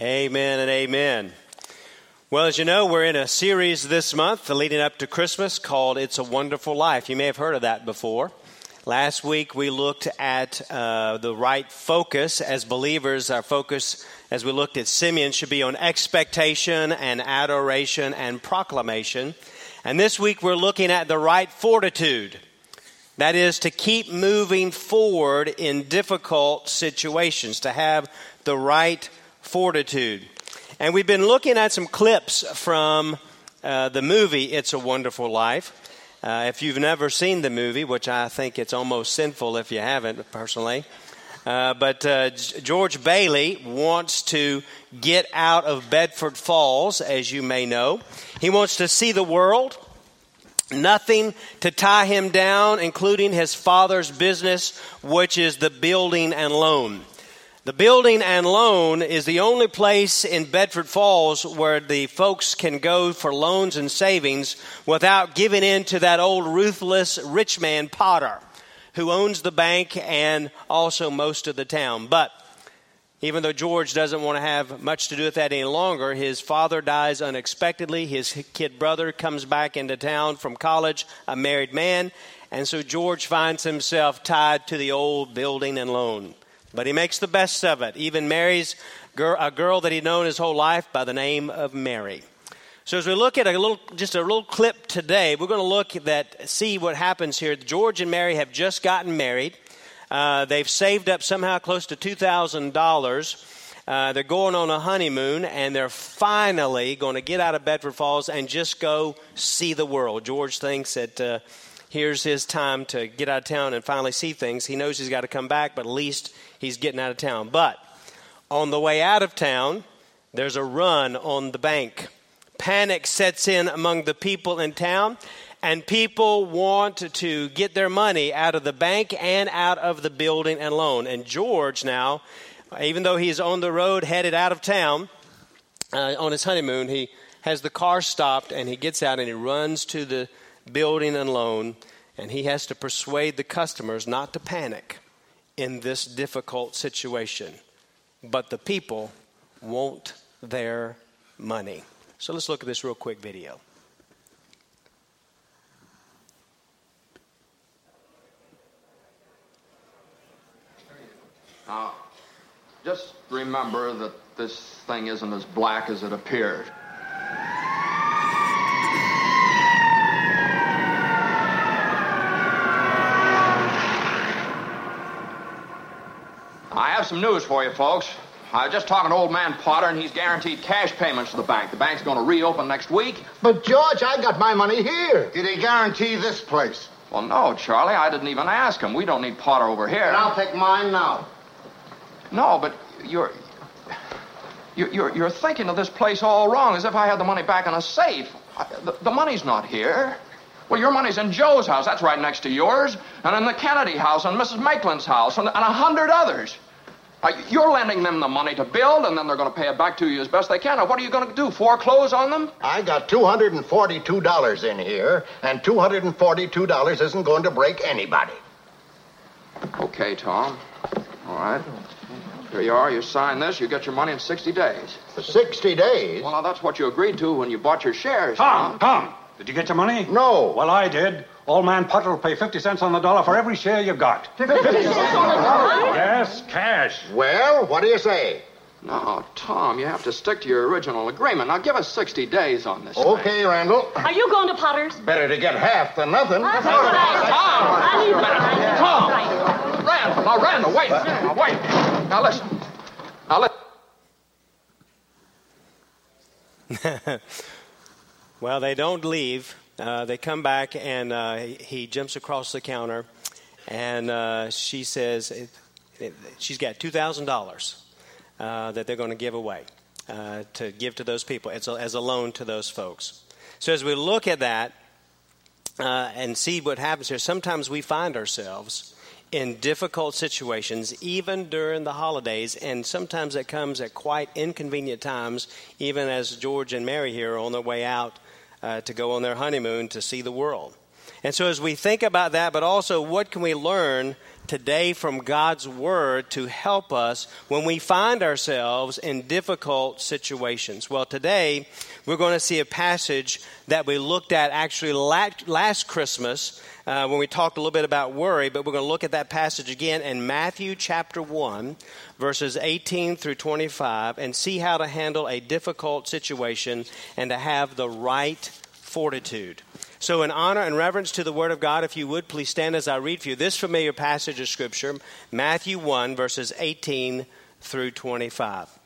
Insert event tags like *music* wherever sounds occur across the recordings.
Amen and amen. Well, as you know, we're in a series this month leading up to Christmas called It's a Wonderful Life. You may have heard of that before. Last week we looked at uh, the right focus as believers. Our focus, as we looked at Simeon, should be on expectation and adoration and proclamation. And this week we're looking at the right fortitude. That is to keep moving forward in difficult situations, to have the right fortitude. And we've been looking at some clips from uh, the movie It's a Wonderful Life. Uh, if you've never seen the movie, which I think it's almost sinful if you haven't, personally, uh, but uh, George Bailey wants to get out of Bedford Falls, as you may know. He wants to see the world. Nothing to tie him down, including his father's business, which is the building and loan. The building and loan is the only place in Bedford Falls where the folks can go for loans and savings without giving in to that old ruthless rich man Potter who owns the bank and also most of the town. But even though George doesn't want to have much to do with that any longer, his father dies unexpectedly. His kid brother comes back into town from college, a married man, and so George finds himself tied to the old building and loan. But he makes the best of it, even marries a girl that he'd known his whole life by the name of Mary. So as we look at a little, just a little clip today, we're going to look at that, see what happens here. George and Mary have just gotten married. Uh, they've saved up somehow close to two thousand uh, dollars. They're going on a honeymoon, and they're finally going to get out of Bedford Falls and just go see the world. George thinks that. Uh, here's his time to get out of town and finally see things. He knows he's got to come back, but at least he's getting out of town. But on the way out of town, there's a run on the bank. Panic sets in among the people in town, and people want to get their money out of the bank and out of the building and loan. And George now, even though he's on the road headed out of town uh, on his honeymoon, he has the car stopped and he gets out and he runs to the building and loan, and he has to persuade the customers not to panic in this difficult situation. But the people want their money. So let's look at this real quick video. Now, just remember that this thing isn't as black as it appeared. I have some news for you, folks. I was just talking to old man Potter, and he's guaranteed cash payments to the bank. The bank's going to reopen next week. But, George, I got my money here. Did he guarantee this place? Well, no, Charlie. I didn't even ask him. We don't need Potter over here. And I'll take mine now. No, but you're. You're, you're thinking of this place all wrong, as if I had the money back in a safe. the, the money's not here. Well, your money's in Joe's house. That's right next to yours. And in the Kennedy house, and Mrs. Macklin's house, and, and a hundred others. Uh, you're lending them the money to build, and then they're going to pay it back to you as best they can. Now, what are you going to do? Foreclose on them? I got $242 in here, and $242 isn't going to break anybody. Okay, Tom. All right. Here you are. You sign this. You get your money in 60 days. For 60 days? Well, now, that's what you agreed to when you bought your shares. Tom, Tom, Tom did you get your money? No. Well, I did. Old man Potter will pay 50 cents on the dollar for every share you've got. *laughs* 50 cents on the dollar? Yes, cash. Well, what do you say? No, Tom, you have to stick to your original agreement. Now, give us 60 days on this. Okay, thing. Randall. Are you going to Potter's? Better to get half than nothing. That's right. *laughs* Tom! Tom! Randall, now, Randall, wait. Now, wait. Now, listen. Now, listen. *laughs* well, they don't leave uh, they come back and uh, he jumps across the counter, and uh, she says it, it, she's got two thousand dollars uh, that they're going to give away uh, to give to those people as a, as a loan to those folks. So as we look at that and see what happens here, sometimes we find ourselves in difficult situations, even during the holidays, and sometimes it comes at quite inconvenient times, even as George and Mary here are on their way out uh, to go on their honeymoon to see the world. And so, as we think about that, but also what can we learn today from God's Word to help us when we find ourselves in difficult situations. Well, today we're going to see a passage that we looked at actually last Christmas uh, when we talked a little bit about worry, but we're going to look at that passage again in Matthew chapter 1, verses 18 through 25, and see how to handle a difficult situation and to have the right fortitude. So, in honor and reverence to the Word of God, if you would, please stand as I read for you this familiar passage of Scripture, Matthew 1, verses 18 through 25.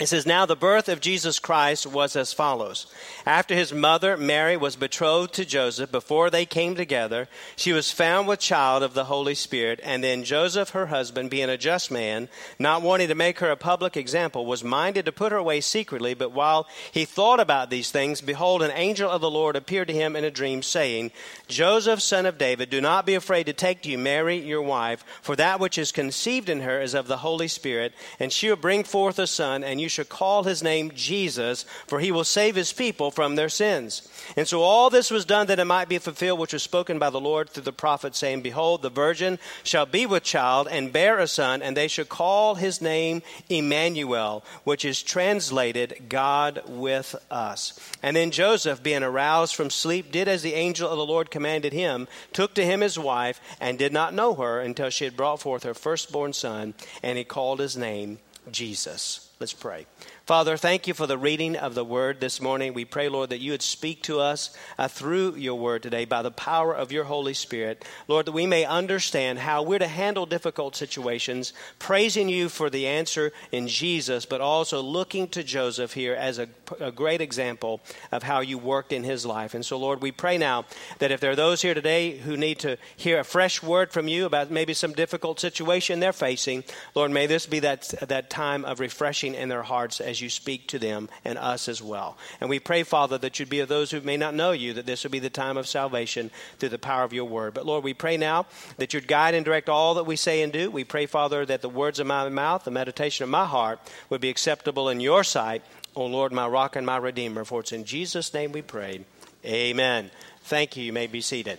It says, Now the birth of Jesus Christ was as follows. After his mother Mary was betrothed to Joseph, before they came together, she was found with child of the Holy Spirit. And then Joseph, her husband, being a just man, not wanting to make her a public example, was minded to put her away secretly. But while he thought about these things, behold, an angel of the Lord appeared to him in a dream, saying, Joseph, son of David, do not be afraid to take to you Mary, your wife, for that which is conceived in her is of the Holy Spirit, and she will bring forth a son, and you you should call his name Jesus, for he will save his people from their sins. And so all this was done that it might be fulfilled, which was spoken by the Lord through the prophet, saying, Behold, the virgin shall be with child and bear a son, and they shall call his name Emmanuel, which is translated God with us. And then Joseph, being aroused from sleep, did as the angel of the Lord commanded him, took to him his wife, and did not know her until she had brought forth her firstborn son, and he called his name Jesus. Let's pray. Father, thank you for the reading of the word this morning. We pray, Lord, that you would speak to us uh, through your word today by the power of your Holy Spirit. Lord, that we may understand how we're to handle difficult situations, praising you for the answer in Jesus, but also looking to Joseph here as a, a great example of how you worked in his life. And so, Lord, we pray now that if there are those here today who need to hear a fresh word from you about maybe some difficult situation they're facing, Lord, may this be that, that time of refreshing in their hearts as you speak to them and us as well. And we pray, Father, that you'd be of those who may not know you, that this would be the time of salvation through the power of your word. But Lord, we pray now that you'd guide and direct all that we say and do. We pray, Father, that the words of my mouth, the meditation of my heart would be acceptable in your sight, O Lord, my rock and my redeemer. For it's in Jesus' name we pray. Amen. Thank you. You may be seated.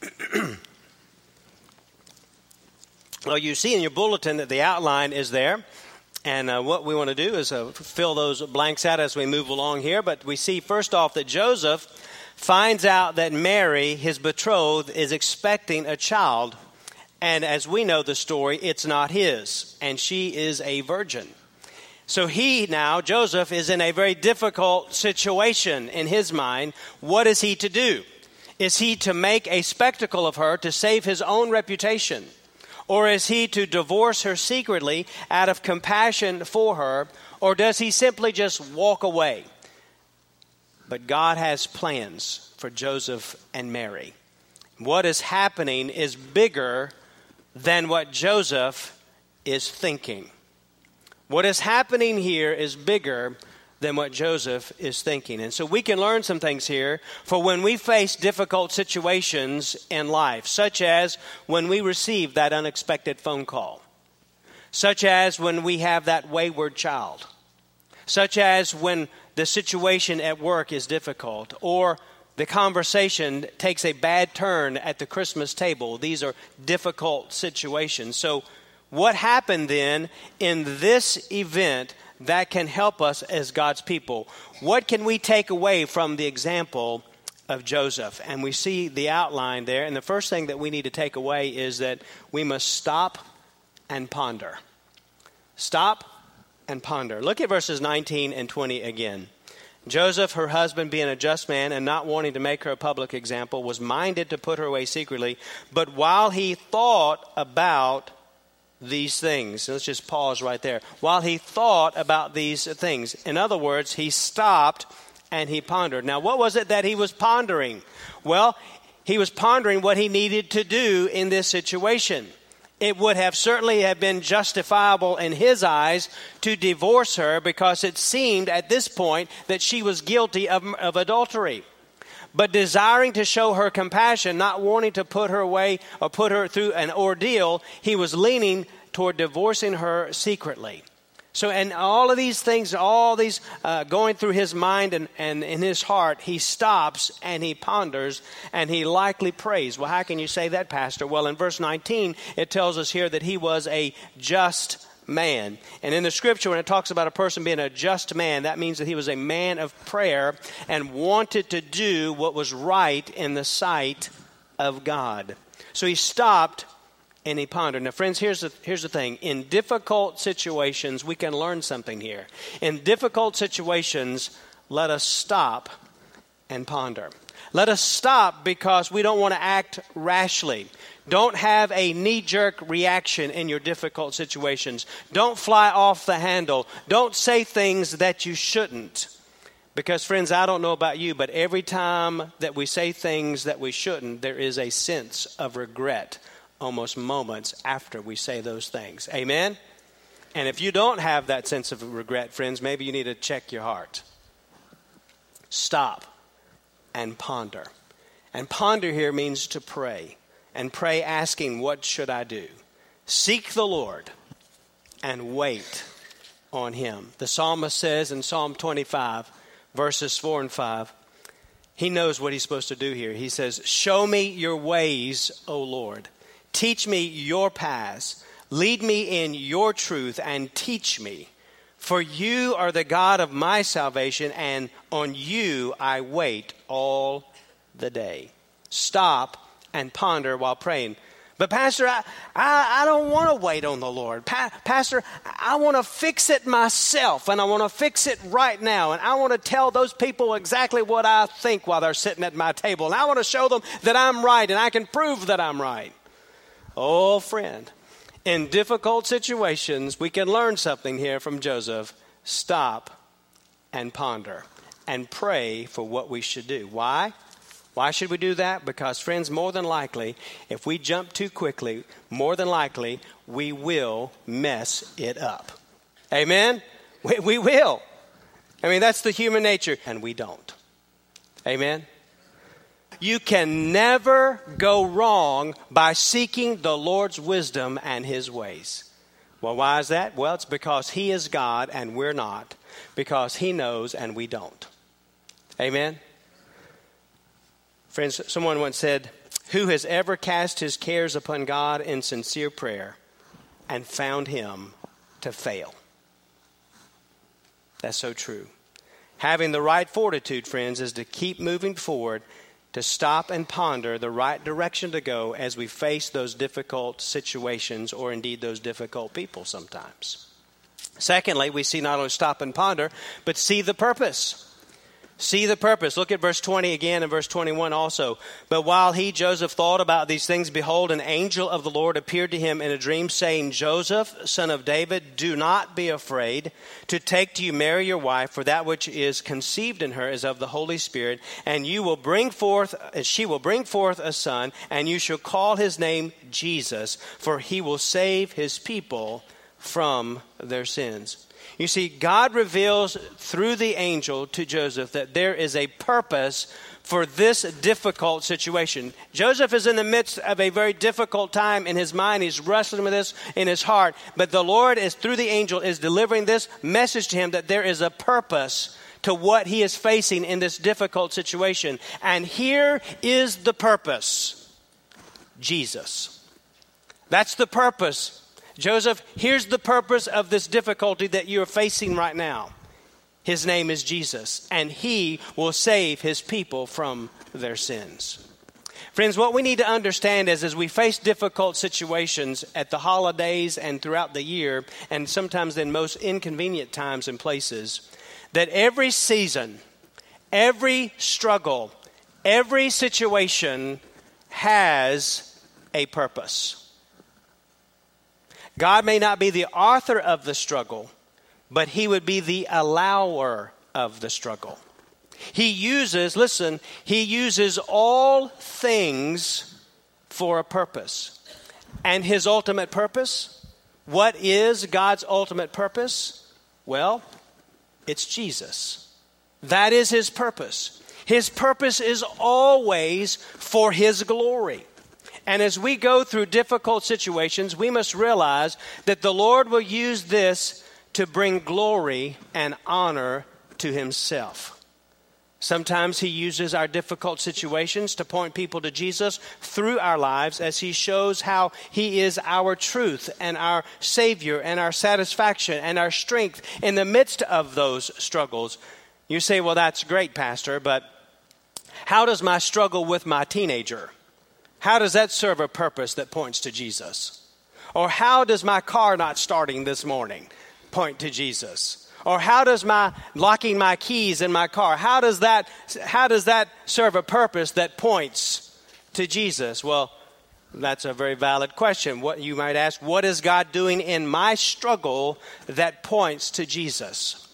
*clears throat* well, you see in your bulletin that the outline is there. And uh, what we want to do is uh, fill those blanks out as we move along here. But we see first off that Joseph finds out that Mary, his betrothed, is expecting a child. And as we know the story, it's not his, and she is a virgin. So he now, Joseph, is in a very difficult situation in his mind. What is he to do? Is he to make a spectacle of her to save his own reputation? Or is he to divorce her secretly out of compassion for her? Or does he simply just walk away? But God has plans for Joseph and Mary. What is happening is bigger than what Joseph is thinking. What is happening here is bigger than what Joseph is thinking. And so we can learn some things here for when we face difficult situations in life, such as when we receive that unexpected phone call, such as when we have that wayward child, such as when the situation at work is difficult, or the conversation takes a bad turn at the Christmas table. These are difficult situations. So, what happened then in this event that can help us as God's people. What can we take away from the example of Joseph? And we see the outline there. And the first thing that we need to take away is that we must stop and ponder. Stop and ponder. Look at verses 19 and 20 again. Joseph, her husband, being a just man and not wanting to make her a public example, was minded to put her away secretly. But while he thought about these things. Let's just pause right there. While he thought about these things, in other words, he stopped and he pondered. Now, what was it that he was pondering? Well, he was pondering what he needed to do in this situation. It would have certainly have been justifiable in his eyes to divorce her because it seemed at this point that she was guilty of, of adultery but desiring to show her compassion, not wanting to put her away or put her through an ordeal, he was leaning toward divorcing her secretly. So, and all of these things, all these uh, going through his mind and, and in his heart, he stops and he ponders and he likely prays. Well, how can you say that, Pastor? Well, in verse 19, it tells us here that he was a just man. And in the scripture, when it talks about a person being a just man, that means that he was a man of prayer and wanted to do what was right in the sight of God. So he stopped and he pondered. Now, friends, here's the, here's the thing. In difficult situations, we can learn something here. In difficult situations, let us stop and ponder. Let us stop because we don't want to act rashly. Don't have a knee jerk reaction in your difficult situations. Don't fly off the handle. Don't say things that you shouldn't. Because, friends, I don't know about you, but every time that we say things that we shouldn't, there is a sense of regret almost moments after we say those things. Amen? And if you don't have that sense of regret, friends, maybe you need to check your heart. Stop and ponder. And ponder here means to pray. And pray asking, What should I do? Seek the Lord and wait on him. The psalmist says in Psalm 25, verses 4 and 5, he knows what he's supposed to do here. He says, Show me your ways, O Lord. Teach me your paths. Lead me in your truth and teach me. For you are the God of my salvation, and on you I wait all the day. Stop and ponder while praying. But, Pastor, I, I, I don't want to wait on the Lord. Pa- Pastor, I want to fix it myself, and I want to fix it right now. And I want to tell those people exactly what I think while they're sitting at my table. And I want to show them that I'm right, and I can prove that I'm right. Oh, friend, in difficult situations, we can learn something here from Joseph. Stop and ponder and pray for what we should do. Why? Why should we do that? Because, friends, more than likely, if we jump too quickly, more than likely, we will mess it up. Amen? We, we will. I mean, that's the human nature, and we don't. Amen? You can never go wrong by seeking the Lord's wisdom and His ways. Well, why is that? Well, it's because He is God and we're not, because He knows and we don't. Amen? Friends, someone once said, Who has ever cast his cares upon God in sincere prayer and found Him to fail? That's so true. Having the right fortitude, friends, is to keep moving forward to stop and ponder the right direction to go as we face those difficult situations or indeed those difficult people sometimes. Secondly, we see not only stop and ponder, but see the purpose. See the purpose. Look at verse 20 again and verse 21 also. But while he, Joseph, thought about these things, behold, an angel of the Lord appeared to him in a dream, saying, Joseph, son of David, do not be afraid to take to you Mary your wife, for that which is conceived in her is of the Holy Spirit, and you will bring forth, she will bring forth a son, and you shall call his name Jesus, for he will save his people from their sins. You see, God reveals through the angel to Joseph that there is a purpose for this difficult situation. Joseph is in the midst of a very difficult time in his mind. He's wrestling with this in his heart. But the Lord is through the angel is delivering this message to him that there is a purpose to what he is facing in this difficult situation. And here is the purpose. Jesus. That's the purpose Joseph, here's the purpose of this difficulty that you're facing right now. His name is Jesus, and he will save his people from their sins. Friends, what we need to understand is as we face difficult situations at the holidays and throughout the year, and sometimes in most inconvenient times and places, that every season, every struggle, every situation has a purpose. God may not be the author of the struggle, but He would be the allower of the struggle. He uses, listen, He uses all things for a purpose. And His ultimate purpose? What is God's ultimate purpose? Well, it's Jesus. That is His purpose. His purpose is always for His glory. And as we go through difficult situations, we must realize that the Lord will use this to bring glory and honor to himself. Sometimes he uses our difficult situations to point people to Jesus through our lives as he shows how he is our truth and our Savior and our satisfaction and our strength in the midst of those struggles. You say, well, that's great, Pastor, but how does my struggle with my teenager? How does that serve a purpose that points to Jesus? Or how does my car not starting this morning point to Jesus? Or how does my locking my keys in my car, how does that, how does that serve a purpose that points to Jesus? Well, that's a very valid question. What you might ask, what is God doing in my struggle that points to Jesus?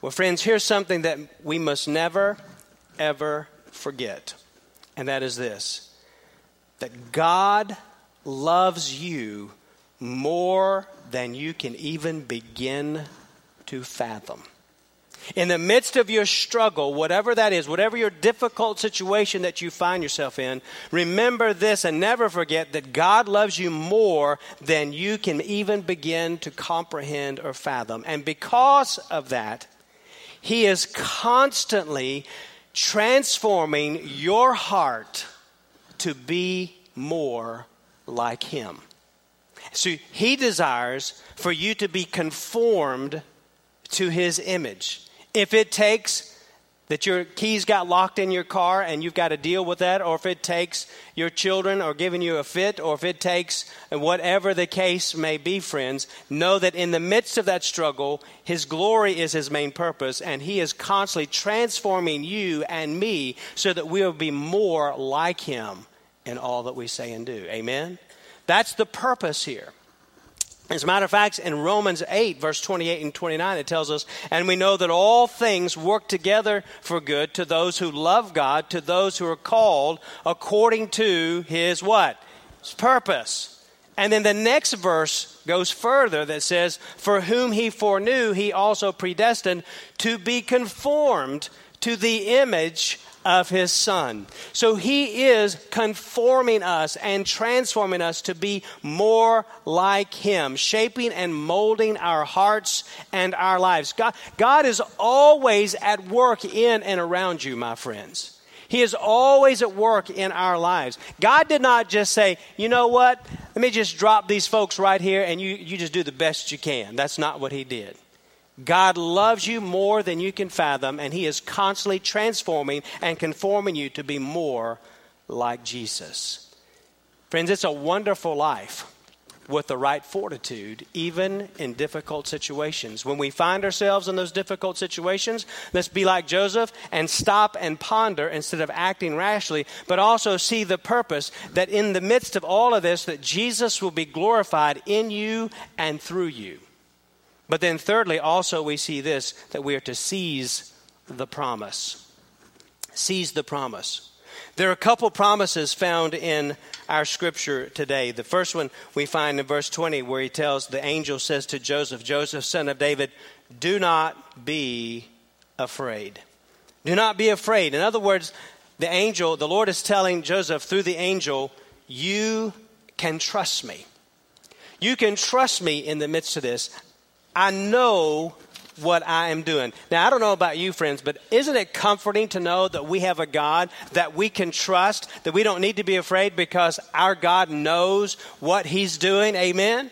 Well, friends, here's something that we must never, ever forget, and that is this that God loves you more than you can even begin to fathom. In the midst of your struggle, whatever that is, whatever your difficult situation that you find yourself in, remember this and never forget that God loves you more than you can even begin to comprehend or fathom. And because of that, He is constantly transforming your heart to be more like Him. So He desires for you to be conformed to his image. If it takes that your keys got locked in your car and you've got to deal with that, or if it takes your children or giving you a fit, or if it takes whatever the case may be, friends, know that in the midst of that struggle, His glory is His main purpose, and He is constantly transforming you and me so that we will be more like Him in all that we say and do. Amen? That's the purpose here. As a matter of fact, in Romans 8, verse 28 and 29, it tells us, And we know that all things work together for good to those who love God, to those who are called according to his what? His purpose. And then the next verse goes further that says, For whom he foreknew, he also predestined to be conformed to the image of his son. So he is conforming us and transforming us to be more like him, shaping and molding our hearts and our lives. God, God is always at work in and around you, my friends. He is always at work in our lives. God did not just say, you know what, let me just drop these folks right here and you, you just do the best you can. That's not what He did. God loves you more than you can fathom, and He is constantly transforming and conforming you to be more like Jesus. Friends, it's a wonderful life with the right fortitude, even in difficult situations. When we find ourselves in those difficult situations, let's be like Joseph and stop and ponder instead of acting rashly, but also see the purpose that in the midst of all of this, that Jesus will be glorified in you and through you. But then, thirdly, also we see this that we are to seize the promise. Seize the promise. There are a couple promises found in our scripture today. The first one we find in verse 20, where he tells the angel says to Joseph, Joseph, son of David, do not be afraid. Do not be afraid. In other words, the angel, the Lord is telling Joseph through the angel, you can trust me. You can trust me in the midst of this. I know what I am doing. Now, I don't know about you, friends, but isn't it comforting to know that we have a God that we can trust, that we don't need to be afraid because our God knows what He's doing? Amen?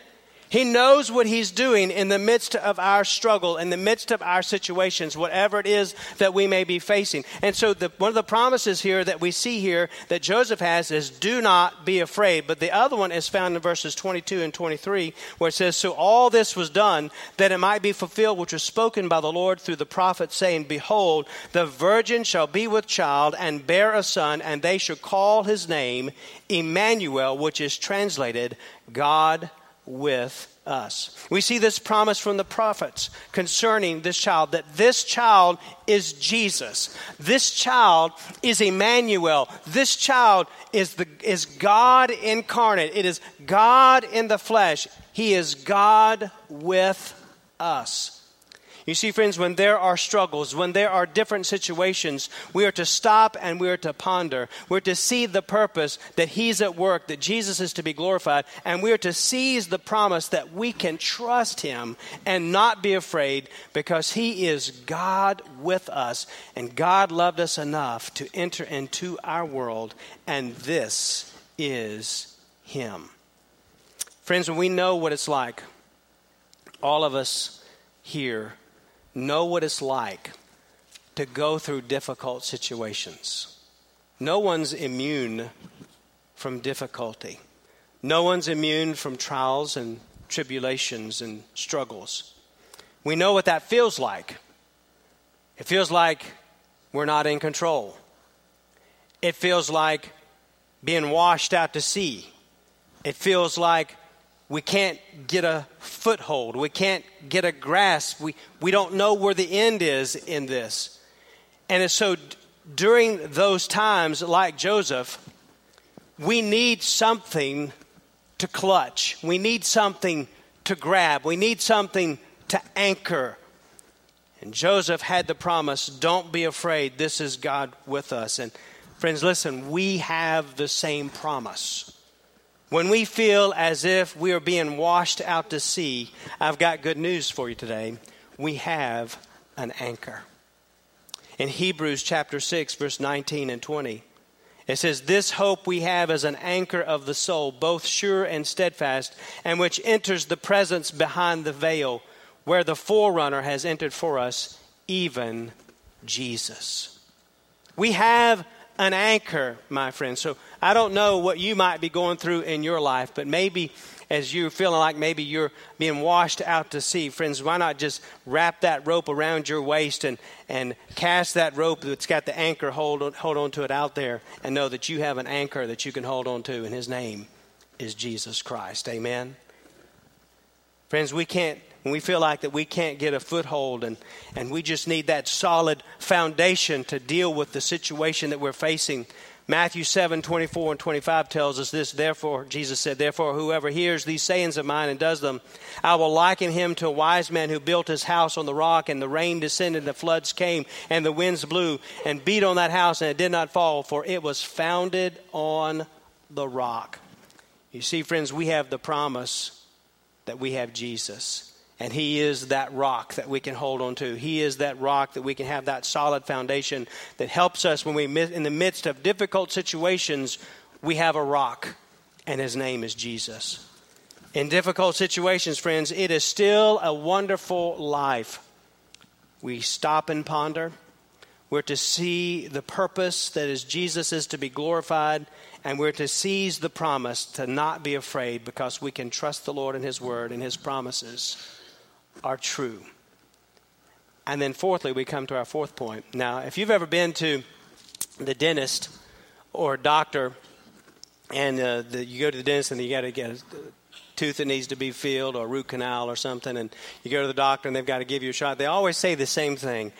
He knows what He's doing in the midst of our struggle, in the midst of our situations, whatever it is that we may be facing. And so, the, one of the promises here that we see here that Joseph has is do not be afraid. But the other one is found in verses 22 and 23, where it says, So all this was done that it might be fulfilled, which was spoken by the Lord through the prophet, saying, Behold, the virgin shall be with child and bear a son, and they shall call his name Emmanuel, which is translated God with us. We see this promise from the prophets concerning this child that this child is Jesus. This child is Emmanuel. This child is, the, is God incarnate. It is God in the flesh. He is God with us. You see, friends, when there are struggles, when there are different situations, we are to stop and we are to ponder. We're to see the purpose that He's at work, that Jesus is to be glorified, and we are to seize the promise that we can trust Him and not be afraid because He is God with us, and God loved us enough to enter into our world, and this is Him. Friends, when we know what it's like, all of us here know what it's like to go through difficult situations. No one's immune from difficulty. No one's immune from trials and tribulations and struggles. We know what that feels like. It feels like we're not in control. It feels like being washed out to sea. It feels like we can't get a foothold. We can't get a grasp. We, we don't know where the end is in this. And so during those times, like Joseph, we need something to clutch. We need something to grab. We need something to anchor. And Joseph had the promise don't be afraid. This is God with us. And friends, listen, we have the same promise. When we feel as if we are being washed out to sea, I've got good news for you today. We have an anchor. In Hebrews chapter 6, verse 19 and 20, it says, This hope we have as an anchor of the soul, both sure and steadfast, and which enters the presence behind the veil, where the forerunner has entered for us, even Jesus. We have an anchor, my friend. So I don't know what you might be going through in your life, but maybe as you're feeling like maybe you're being washed out to sea, friends, why not just wrap that rope around your waist and, and cast that rope that's got the anchor, hold on, hold on to it out there, and know that you have an anchor that you can hold on to, and his name is Jesus Christ. Amen. Friends, we can't when we feel like that we can't get a foothold and, and we just need that solid foundation to deal with the situation that we're facing. Matthew 7 24 and 25 tells us this. Therefore, Jesus said, Therefore, whoever hears these sayings of mine and does them, I will liken him to a wise man who built his house on the rock, and the rain descended, and the floods came, and the winds blew and beat on that house, and it did not fall, for it was founded on the rock. You see, friends, we have the promise that we have Jesus. And He is that rock that we can hold on to. He is that rock that we can have that solid foundation that helps us when we, in the midst of difficult situations, we have a rock, and His name is Jesus. In difficult situations, friends, it is still a wonderful life. We stop and ponder. We're to see the purpose that is Jesus is to be glorified, and we're to seize the promise to not be afraid because we can trust the Lord and His word and His promises are true. And then, fourthly, we come to our fourth point. Now, if you've ever been to the dentist or doctor, and uh, the, you go to the dentist and you got to get a tooth that needs to be filled or root canal or something, and you go to the doctor and they've got to give you a shot, they always say the same thing.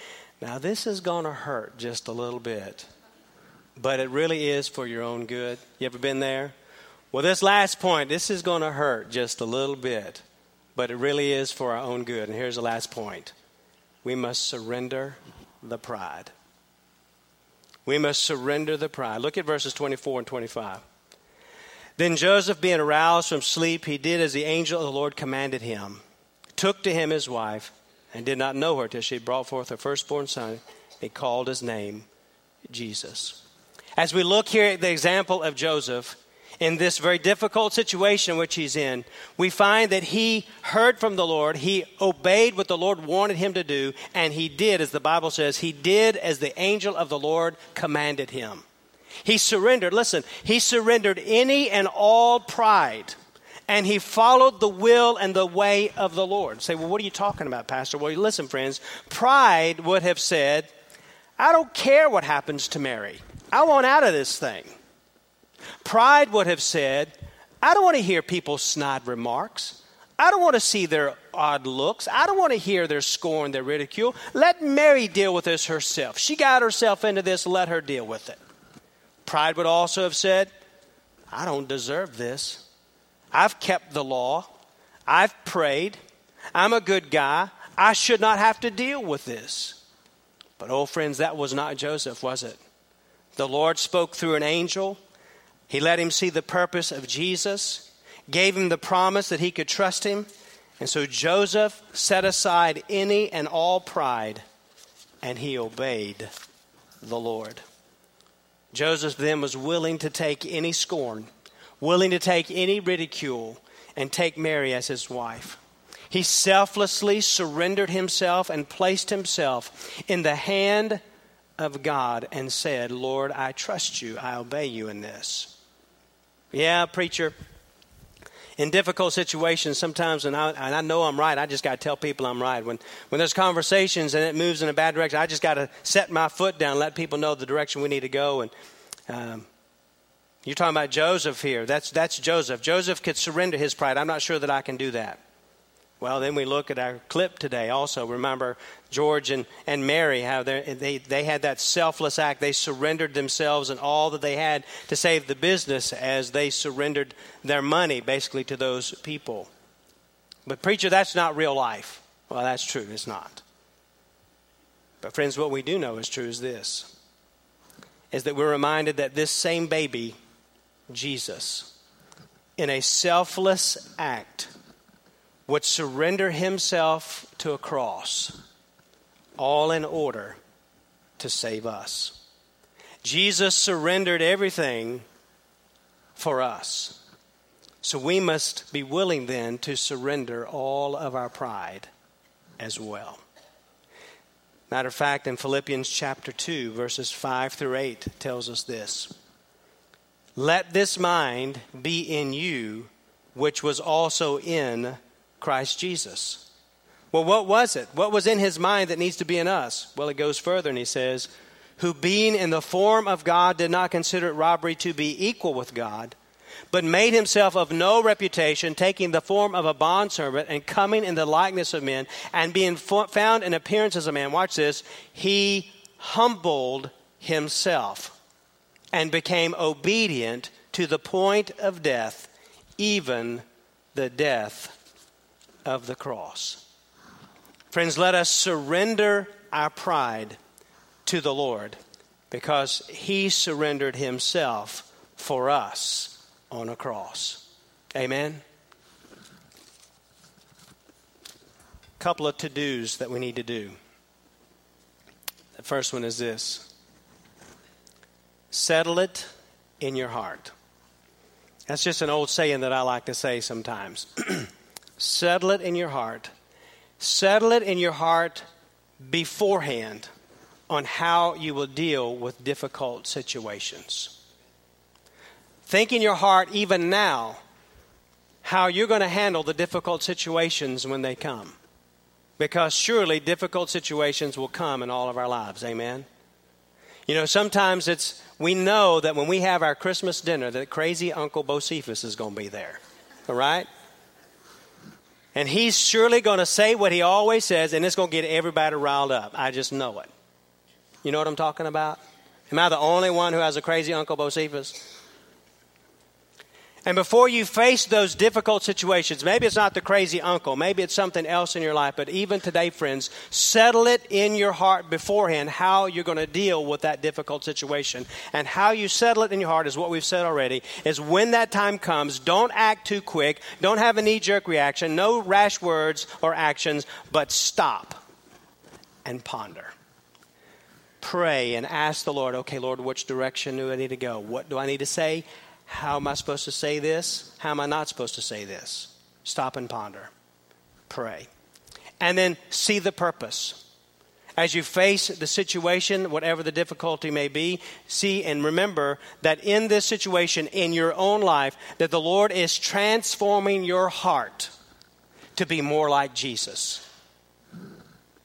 Now, this is going to hurt just a little bit, but it really is for your own good. You ever been there? Well, this last point, this is going to hurt just a little bit, but it really is for our own good. And here's the last point we must surrender the pride. We must surrender the pride. Look at verses 24 and 25. Then Joseph, being aroused from sleep, he did as the angel of the Lord commanded him, took to him his wife, and did not know her till she brought forth her firstborn son. He called his name Jesus. As we look here at the example of Joseph, in this very difficult situation which he's in, we find that he heard from the Lord, he obeyed what the Lord wanted him to do, and he did, as the Bible says, he did as the angel of the Lord commanded him. He surrendered, listen, he surrendered any and all pride and he followed the will and the way of the Lord. Say, well, what are you talking about, Pastor? Well, listen, friends, pride would have said, I don't care what happens to Mary. I want out of this thing. Pride would have said, I don't want to hear people's snide remarks. I don't want to see their odd looks. I don't want to hear their scorn, their ridicule. Let Mary deal with this herself. She got herself into this, let her deal with it. Pride would also have said, I don't deserve this. I've kept the law. I've prayed. I'm a good guy. I should not have to deal with this. But, oh, friends, that was not Joseph, was it? The Lord spoke through an angel. He let him see the purpose of Jesus, gave him the promise that he could trust him. And so Joseph set aside any and all pride and he obeyed the Lord. Joseph then was willing to take any scorn, willing to take any ridicule, and take Mary as his wife. He selflessly surrendered himself and placed himself in the hand of God and said, Lord, I trust you. I obey you in this. Yeah, preacher, in difficult situations, sometimes, and I, and I know I'm right, I just got to tell people I'm right. When, when there's conversations and it moves in a bad direction, I just got to set my foot down, let people know the direction we need to go. And um, you're talking about Joseph here. That's, that's Joseph. Joseph could surrender his pride. I'm not sure that I can do that. Well, then we look at our clip today also. Remember George and, and Mary, how they, they had that selfless act. They surrendered themselves and all that they had to save the business as they surrendered their money basically to those people. But, preacher, that's not real life. Well, that's true. It's not. But, friends, what we do know is true is this is that we're reminded that this same baby, Jesus, in a selfless act, would surrender himself to a cross, all in order to save us. Jesus surrendered everything for us. So we must be willing then to surrender all of our pride as well. Matter of fact, in Philippians chapter 2, verses 5 through 8, tells us this Let this mind be in you, which was also in Christ Jesus. Well, what was it? What was in his mind that needs to be in us? Well, it goes further and he says, Who being in the form of God did not consider it robbery to be equal with God, but made himself of no reputation, taking the form of a bondservant and coming in the likeness of men, and being found in appearance as a man. Watch this. He humbled himself and became obedient to the point of death, even the death of the cross. Friends, let us surrender our pride to the Lord because He surrendered Himself for us on a cross. Amen? Couple of to dos that we need to do. The first one is this settle it in your heart. That's just an old saying that I like to say sometimes. *clears throat* Settle it in your heart. Settle it in your heart beforehand on how you will deal with difficult situations. Think in your heart, even now, how you're going to handle the difficult situations when they come. Because surely difficult situations will come in all of our lives. Amen? You know, sometimes it's, we know that when we have our Christmas dinner, that crazy Uncle Bocephus is going to be there. All right? And he's surely going to say what he always says, and it's going to get everybody riled up. I just know it. You know what I'm talking about? Am I the only one who has a crazy Uncle Bocephus? And before you face those difficult situations, maybe it's not the crazy uncle, maybe it's something else in your life, but even today, friends, settle it in your heart beforehand how you're going to deal with that difficult situation. And how you settle it in your heart is what we've said already, is when that time comes, don't act too quick, don't have a knee jerk reaction, no rash words or actions, but stop and ponder pray and ask the Lord, okay, Lord, which direction do I need to go? What do I need to say? How am I supposed to say this? How am I not supposed to say this? Stop and ponder. Pray. And then see the purpose. As you face the situation, whatever the difficulty may be, see and remember that in this situation, in your own life, that the Lord is transforming your heart to be more like Jesus.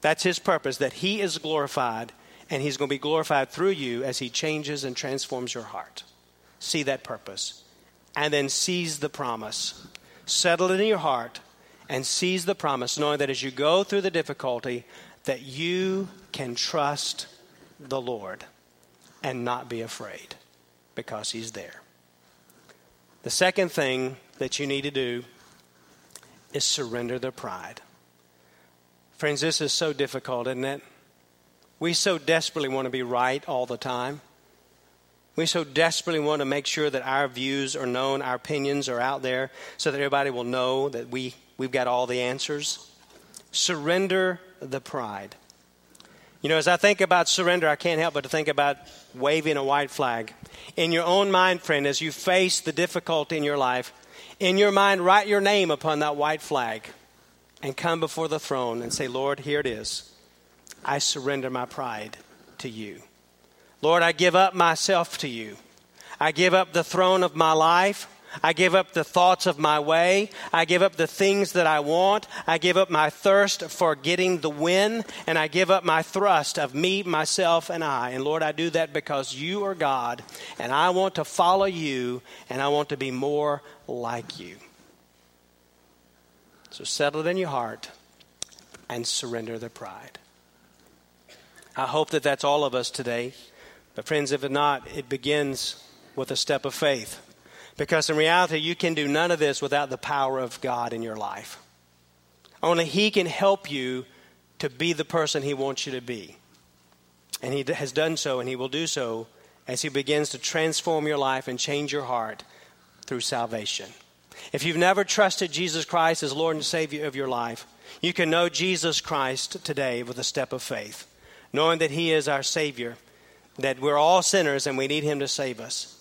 That's His purpose, that He is glorified, and He's going to be glorified through you as He changes and transforms your heart see that purpose, and then seize the promise. Settle it in your heart and seize the promise, knowing that as you go through the difficulty, that you can trust the Lord and not be afraid because He's there. The second thing that you need to do is surrender the pride. Friends, this is so difficult, isn't it? We so desperately want to be right all the time. We so desperately want to make sure that our views are known, our opinions are out there, so that everybody will know that we, we've got all the answers. Surrender the pride. You know, as I think about surrender, I can't help but to think about waving a white flag. In your own mind, friend, as you face the difficulty in your life, in your mind, write your name upon that white flag and come before the throne and say, Lord, here it is. I surrender my pride to you. Lord, I give up myself to you. I give up the throne of my life. I give up the thoughts of my way. I give up the things that I want. I give up my thirst for getting the win. And I give up my thrust of me, myself, and I. And Lord, I do that because you are God. And I want to follow you. And I want to be more like you. So settle it in your heart and surrender the pride. I hope that that's all of us today. But, friends, if not, it begins with a step of faith. Because in reality, you can do none of this without the power of God in your life. Only He can help you to be the person He wants you to be. And He has done so, and He will do so as He begins to transform your life and change your heart through salvation. If you've never trusted Jesus Christ as Lord and Savior of your life, you can know Jesus Christ today with a step of faith, knowing that He is our Savior that we're all sinners and we need Him to save us.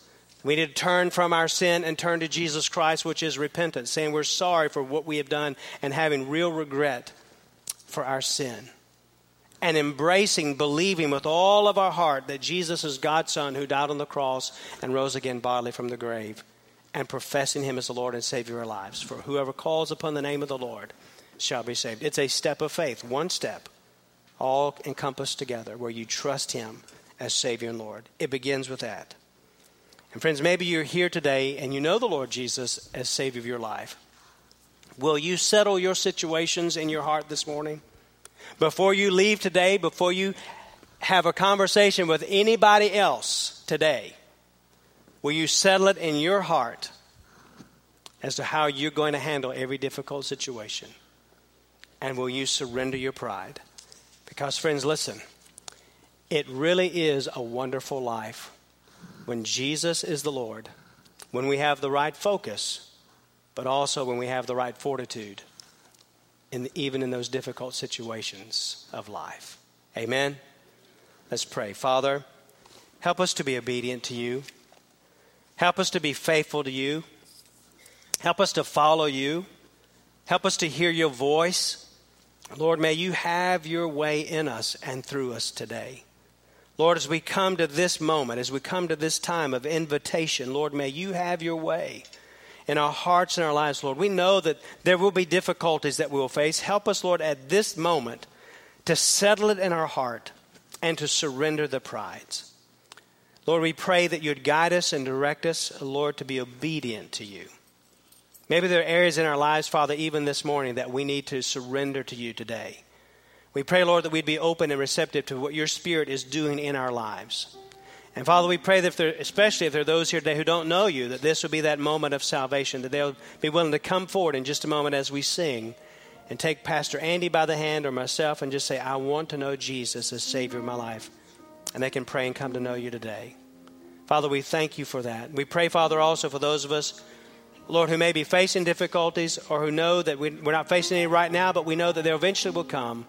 We need to turn from our sin and turn to Jesus Christ, which is repentance, saying we're sorry for what we have done and having real regret for our sin. And embracing, believing with all of our heart that Jesus is God's Son who died on the cross and rose again bodily from the grave, and professing Him as the Lord and Savior of our lives. For whoever calls upon the name of the Lord shall be saved. It's a step of faith, one step, all encompassed together, where you trust Him as Savior and Lord. It begins with that. And friends, maybe you're here today and you know the Lord Jesus as Savior of your life. Will you settle your situations in your heart this morning? Before you leave today, before you have a conversation with anybody else today, will you settle it in your heart as to how you're going to handle every difficult situation? And will you surrender your pride? Because, friends, listen. It really is a wonderful life when Jesus is the Lord, when we have the right focus, but also when we have the right fortitude, in, even in those difficult situations of life. Amen? Let's pray. Father, help us to be obedient to you. Help us to be faithful to you. Help us to follow you. Help us to hear your voice. Lord, may you have your way in us and through us today. Lord, as we come to this moment, as we come to this time of invitation, Lord, may you have your way in our hearts and our lives, Lord. We know that there will be difficulties that we will face. Help us, Lord, at this moment to settle it in our heart and to surrender the prides. Lord, we pray that you'd guide us and direct us, Lord, to be obedient to you. Maybe there are areas in our lives, Father, even this morning, that we need to surrender to you today. We pray, Lord, that we'd be open and receptive to what your Spirit is doing in our lives. And Father, we pray that if there, especially if there are those here today who don't know you, that this will be that moment of salvation, that they'll be willing to come forward in just a moment as we sing and take Pastor Andy by the hand or myself and just say, I want to know Jesus as Savior of my life. And they can pray and come to know you today. Father, we thank you for that. We pray, Father, also for those of us, Lord, who may be facing difficulties or who know that we, we're not facing any right now, but we know that they eventually will come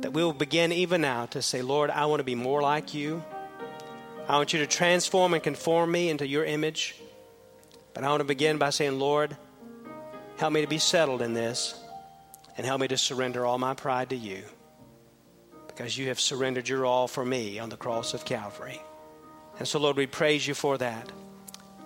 that we will begin even now to say, Lord, I want to be more like you. I want you to transform and conform me into your image. But I want to begin by saying, Lord, help me to be settled in this and help me to surrender all my pride to you because you have surrendered your all for me on the cross of Calvary. And so, Lord, we praise you for that.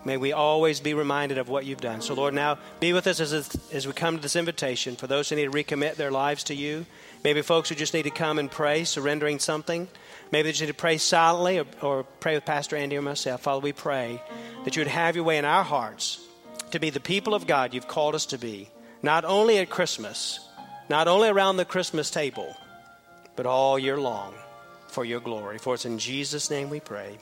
May we always be reminded of what you've done. So, Lord, now be with us as, as we come to this invitation for those who need to recommit their lives to you. Maybe folks who just need to come and pray, surrendering something. Maybe they just need to pray silently or, or pray with Pastor Andy or myself. Father, we pray that you would have your way in our hearts to be the people of God you've called us to be, not only at Christmas, not only around the Christmas table, but all year long for your glory. For it's in Jesus' name we pray.